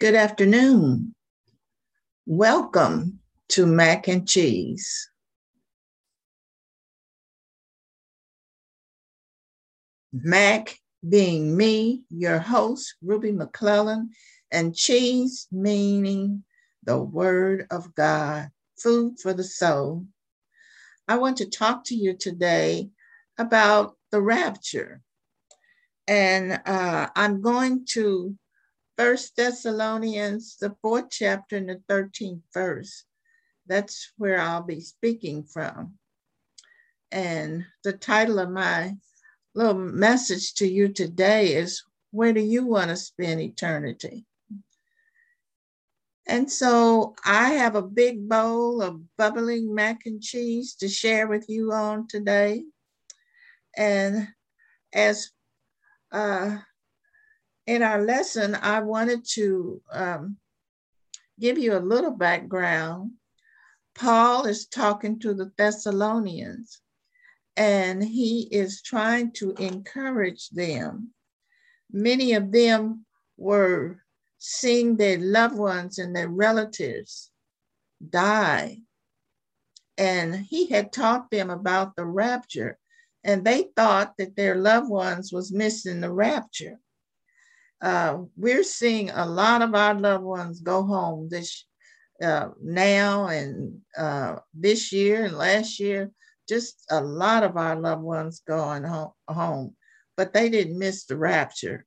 Good afternoon. Welcome to Mac and Cheese. Mac being me, your host, Ruby McClellan, and cheese meaning the Word of God, food for the soul. I want to talk to you today about the rapture. And uh, I'm going to First Thessalonians, the fourth chapter and the 13th verse. That's where I'll be speaking from. And the title of my little message to you today is Where do you want to spend eternity? And so I have a big bowl of bubbling mac and cheese to share with you on today. And as uh, in our lesson, I wanted to um, give you a little background. Paul is talking to the Thessalonians, and he is trying to encourage them. Many of them were seeing their loved ones and their relatives die. And he had taught them about the rapture, and they thought that their loved ones was missing the rapture uh, we're seeing a lot of our loved ones go home this uh, now and uh, this year and last year. Just a lot of our loved ones going ho- home, but they didn't miss the rapture.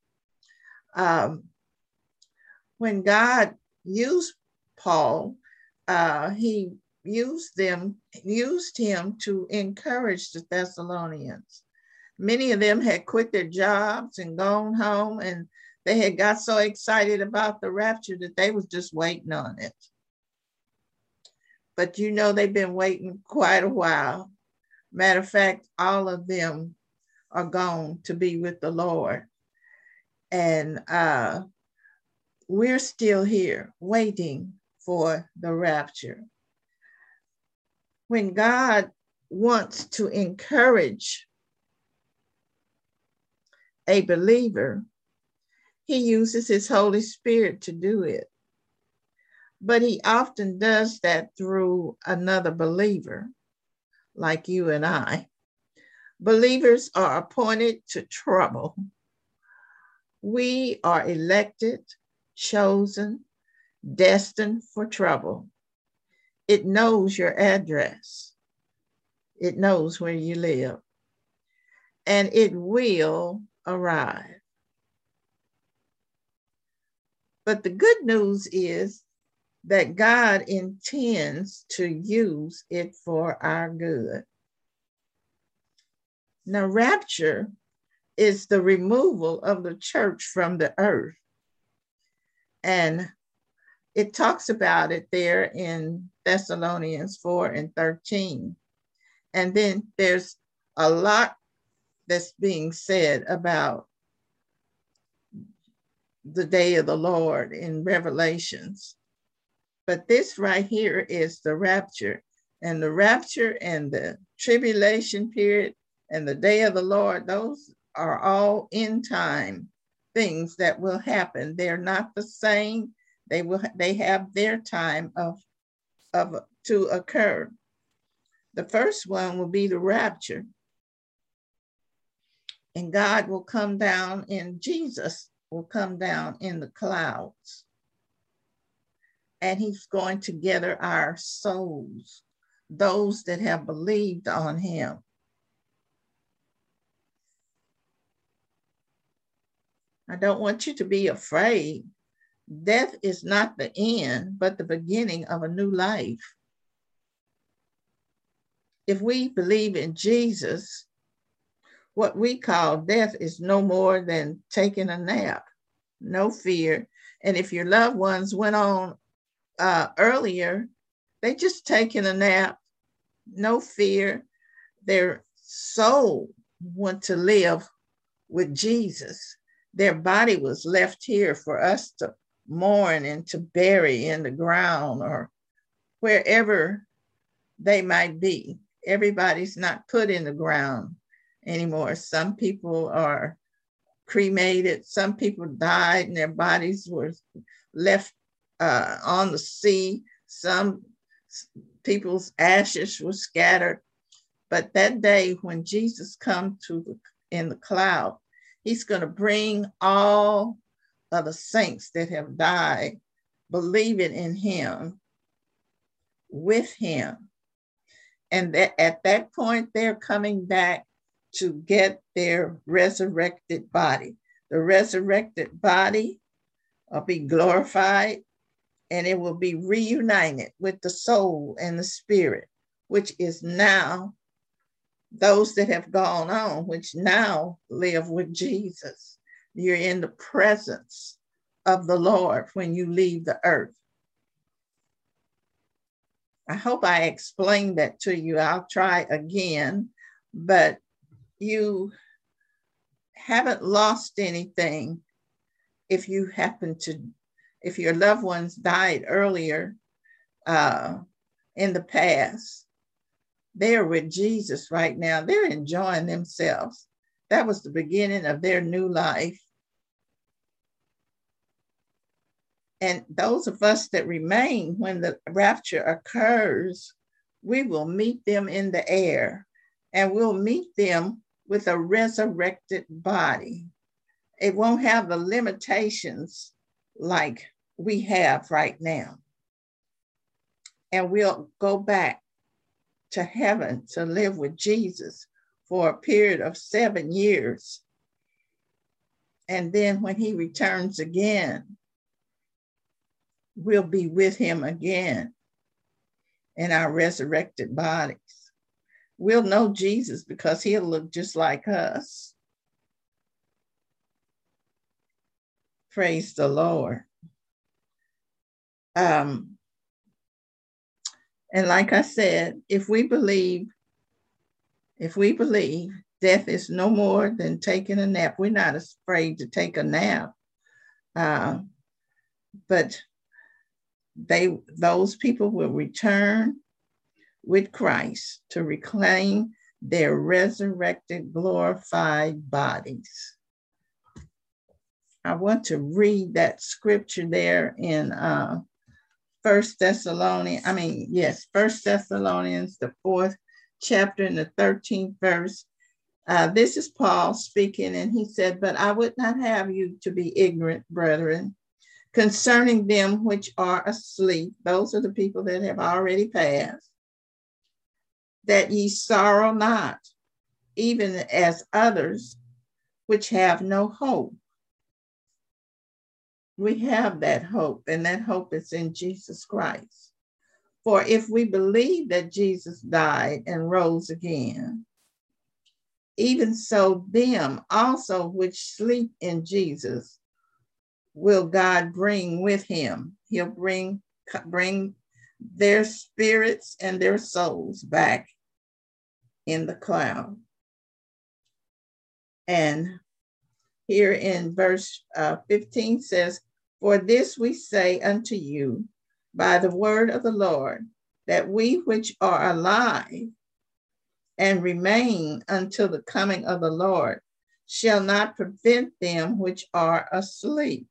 Um, when God used Paul, uh, he used them, used him to encourage the Thessalonians. Many of them had quit their jobs and gone home, and they had got so excited about the rapture that they was just waiting on it. But you know, they've been waiting quite a while. Matter of fact, all of them are gone to be with the Lord. And uh, we're still here waiting for the rapture. When God wants to encourage a believer, he uses his Holy Spirit to do it. But he often does that through another believer, like you and I. Believers are appointed to trouble. We are elected, chosen, destined for trouble. It knows your address, it knows where you live, and it will arrive. But the good news is that God intends to use it for our good. Now, rapture is the removal of the church from the earth. And it talks about it there in Thessalonians 4 and 13. And then there's a lot that's being said about the day of the Lord in Revelations. But this right here is the rapture. And the rapture and the tribulation period and the day of the Lord, those are all in time things that will happen. They're not the same. They will they have their time of of to occur. The first one will be the rapture. And God will come down in Jesus will come down in the clouds. And he's going to gather our souls, those that have believed on him. I don't want you to be afraid. Death is not the end, but the beginning of a new life. If we believe in Jesus, what we call death is no more than taking a nap, no fear. And if your loved ones went on uh, earlier, they just taking a nap, no fear. Their soul went to live with Jesus. Their body was left here for us to mourn and to bury in the ground or wherever they might be. Everybody's not put in the ground anymore. Some people are cremated. Some people died and their bodies were left uh, on the sea. Some people's ashes were scattered. But that day when Jesus comes to the in the cloud, he's going to bring all of the saints that have died, believing in him, with him. And that at that point, they're coming back to get their resurrected body. The resurrected body will be glorified and it will be reunited with the soul and the spirit, which is now those that have gone on, which now live with Jesus. You're in the presence of the Lord when you leave the earth. I hope I explained that to you. I'll try again, but you haven't lost anything if you happen to, if your loved ones died earlier uh, in the past. They're with Jesus right now. They're enjoying themselves. That was the beginning of their new life. And those of us that remain when the rapture occurs, we will meet them in the air and we'll meet them with a resurrected body. It won't have the limitations like we have right now. And we'll go back to heaven to live with Jesus for a period of seven years. And then when he returns again, we'll be with him again in our resurrected bodies. We'll know Jesus because he'll look just like us. Praise the Lord. Um, and like I said, if we believe, if we believe death is no more than taking a nap, we're not afraid to take a nap. Uh, but they those people will return with Christ to reclaim their resurrected, glorified bodies. I want to read that scripture there in uh, First Thessalonians. I mean, yes, First Thessalonians, the fourth chapter and the 13th verse. Uh, this is Paul speaking, and he said, But I would not have you to be ignorant, brethren, concerning them which are asleep, those are the people that have already passed, that ye sorrow not, even as others which have no hope. We have that hope, and that hope is in Jesus Christ. For if we believe that Jesus died and rose again, even so, them also which sleep in Jesus will God bring with him. He'll bring bring their spirits and their souls back in the cloud. And here in verse uh, 15 says, For this we say unto you by the word of the Lord, that we which are alive and remain until the coming of the Lord shall not prevent them which are asleep.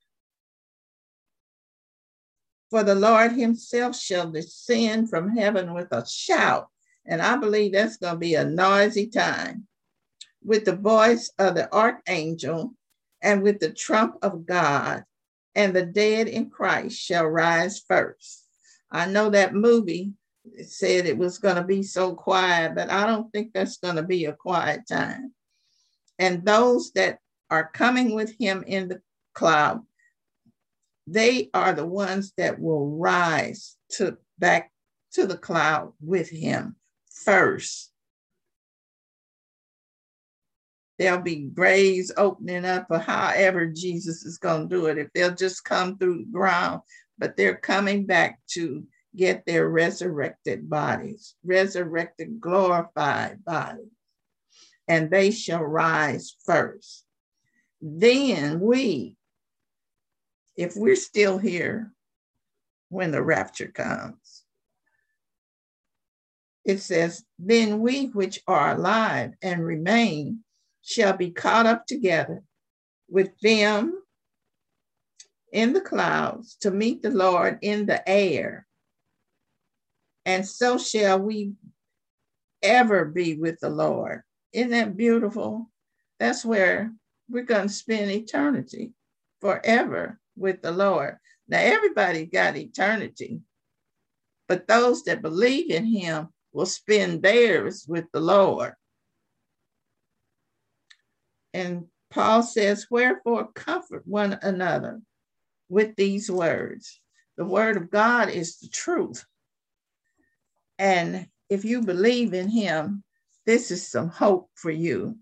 For the Lord himself shall descend from heaven with a shout. And I believe that's going to be a noisy time with the voice of the archangel and with the trump of God, and the dead in Christ shall rise first. I know that movie said it was going to be so quiet, but I don't think that's going to be a quiet time. And those that are coming with him in the cloud they are the ones that will rise to back to the cloud with him first. There'll be graves opening up, or however Jesus is going to do it. If they'll just come through the ground, but they're coming back to get their resurrected bodies, resurrected, glorified bodies, and they shall rise first. Then we, if we're still here when the rapture comes. It says, Then we which are alive and remain shall be caught up together with them in the clouds to meet the Lord in the air. And so shall we ever be with the Lord. Isn't that beautiful? That's where we're going to spend eternity forever with the Lord. Now, everybody got eternity, but those that believe in Him will spend theirs with the Lord. And Paul says, Wherefore comfort one another with these words. The word of God is the truth. And if you believe in him, this is some hope for you.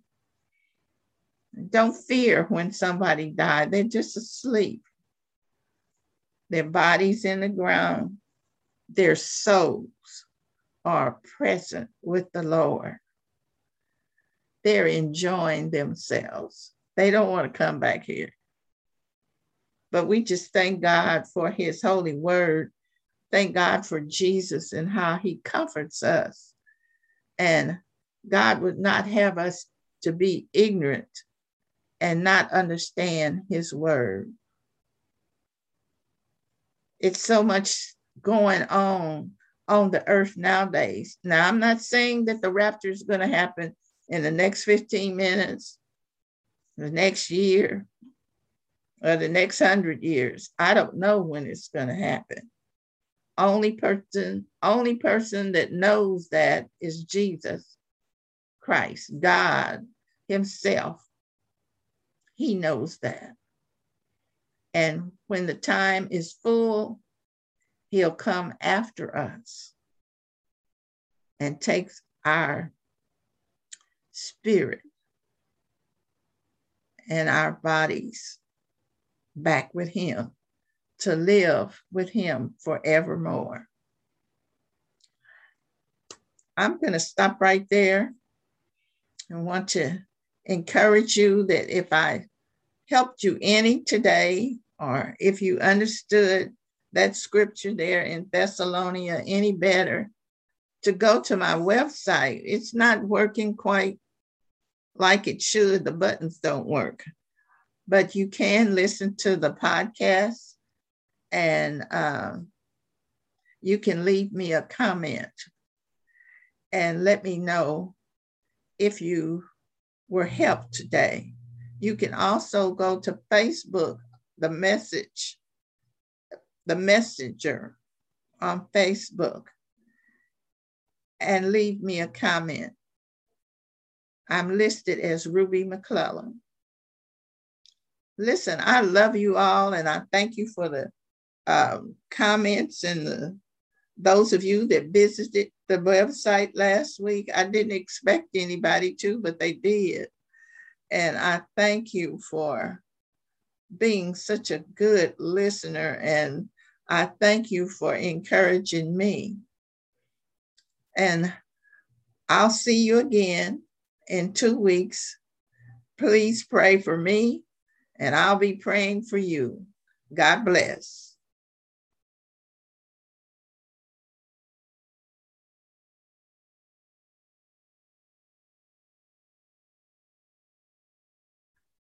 Don't fear when somebody died, they're just asleep. Their bodies in the ground, their souls are present with the Lord. They're enjoying themselves. They don't want to come back here. But we just thank God for his holy word. Thank God for Jesus and how he comforts us. And God would not have us to be ignorant and not understand his word. It's so much going on on the earth nowadays. Now, I'm not saying that the rapture is going to happen in the next 15 minutes, the next year, or the next hundred years. I don't know when it's going to happen. Only person, only person that knows that is Jesus Christ, God Himself. He knows that. And when the time is full, He'll come after us and take our spirit and our bodies back with him to live with him forevermore. I'm going to stop right there and want to encourage you that if I helped you any today, or if you understood that scripture there in Thessalonica any better, to go to my website. It's not working quite like it should. The buttons don't work but you can listen to the podcast and uh, you can leave me a comment and let me know if you were helped today. You can also go to Facebook, the message, the messenger on Facebook, and leave me a comment. I'm listed as Ruby McClellan listen, I love you all, and I thank you for the um, comments and the, those of you that visited the website last week. I didn't expect anybody to, but they did. And I thank you for being such a good listener. And I thank you for encouraging me. And I'll see you again in two weeks. Please pray for me and I'll be praying for you. God bless.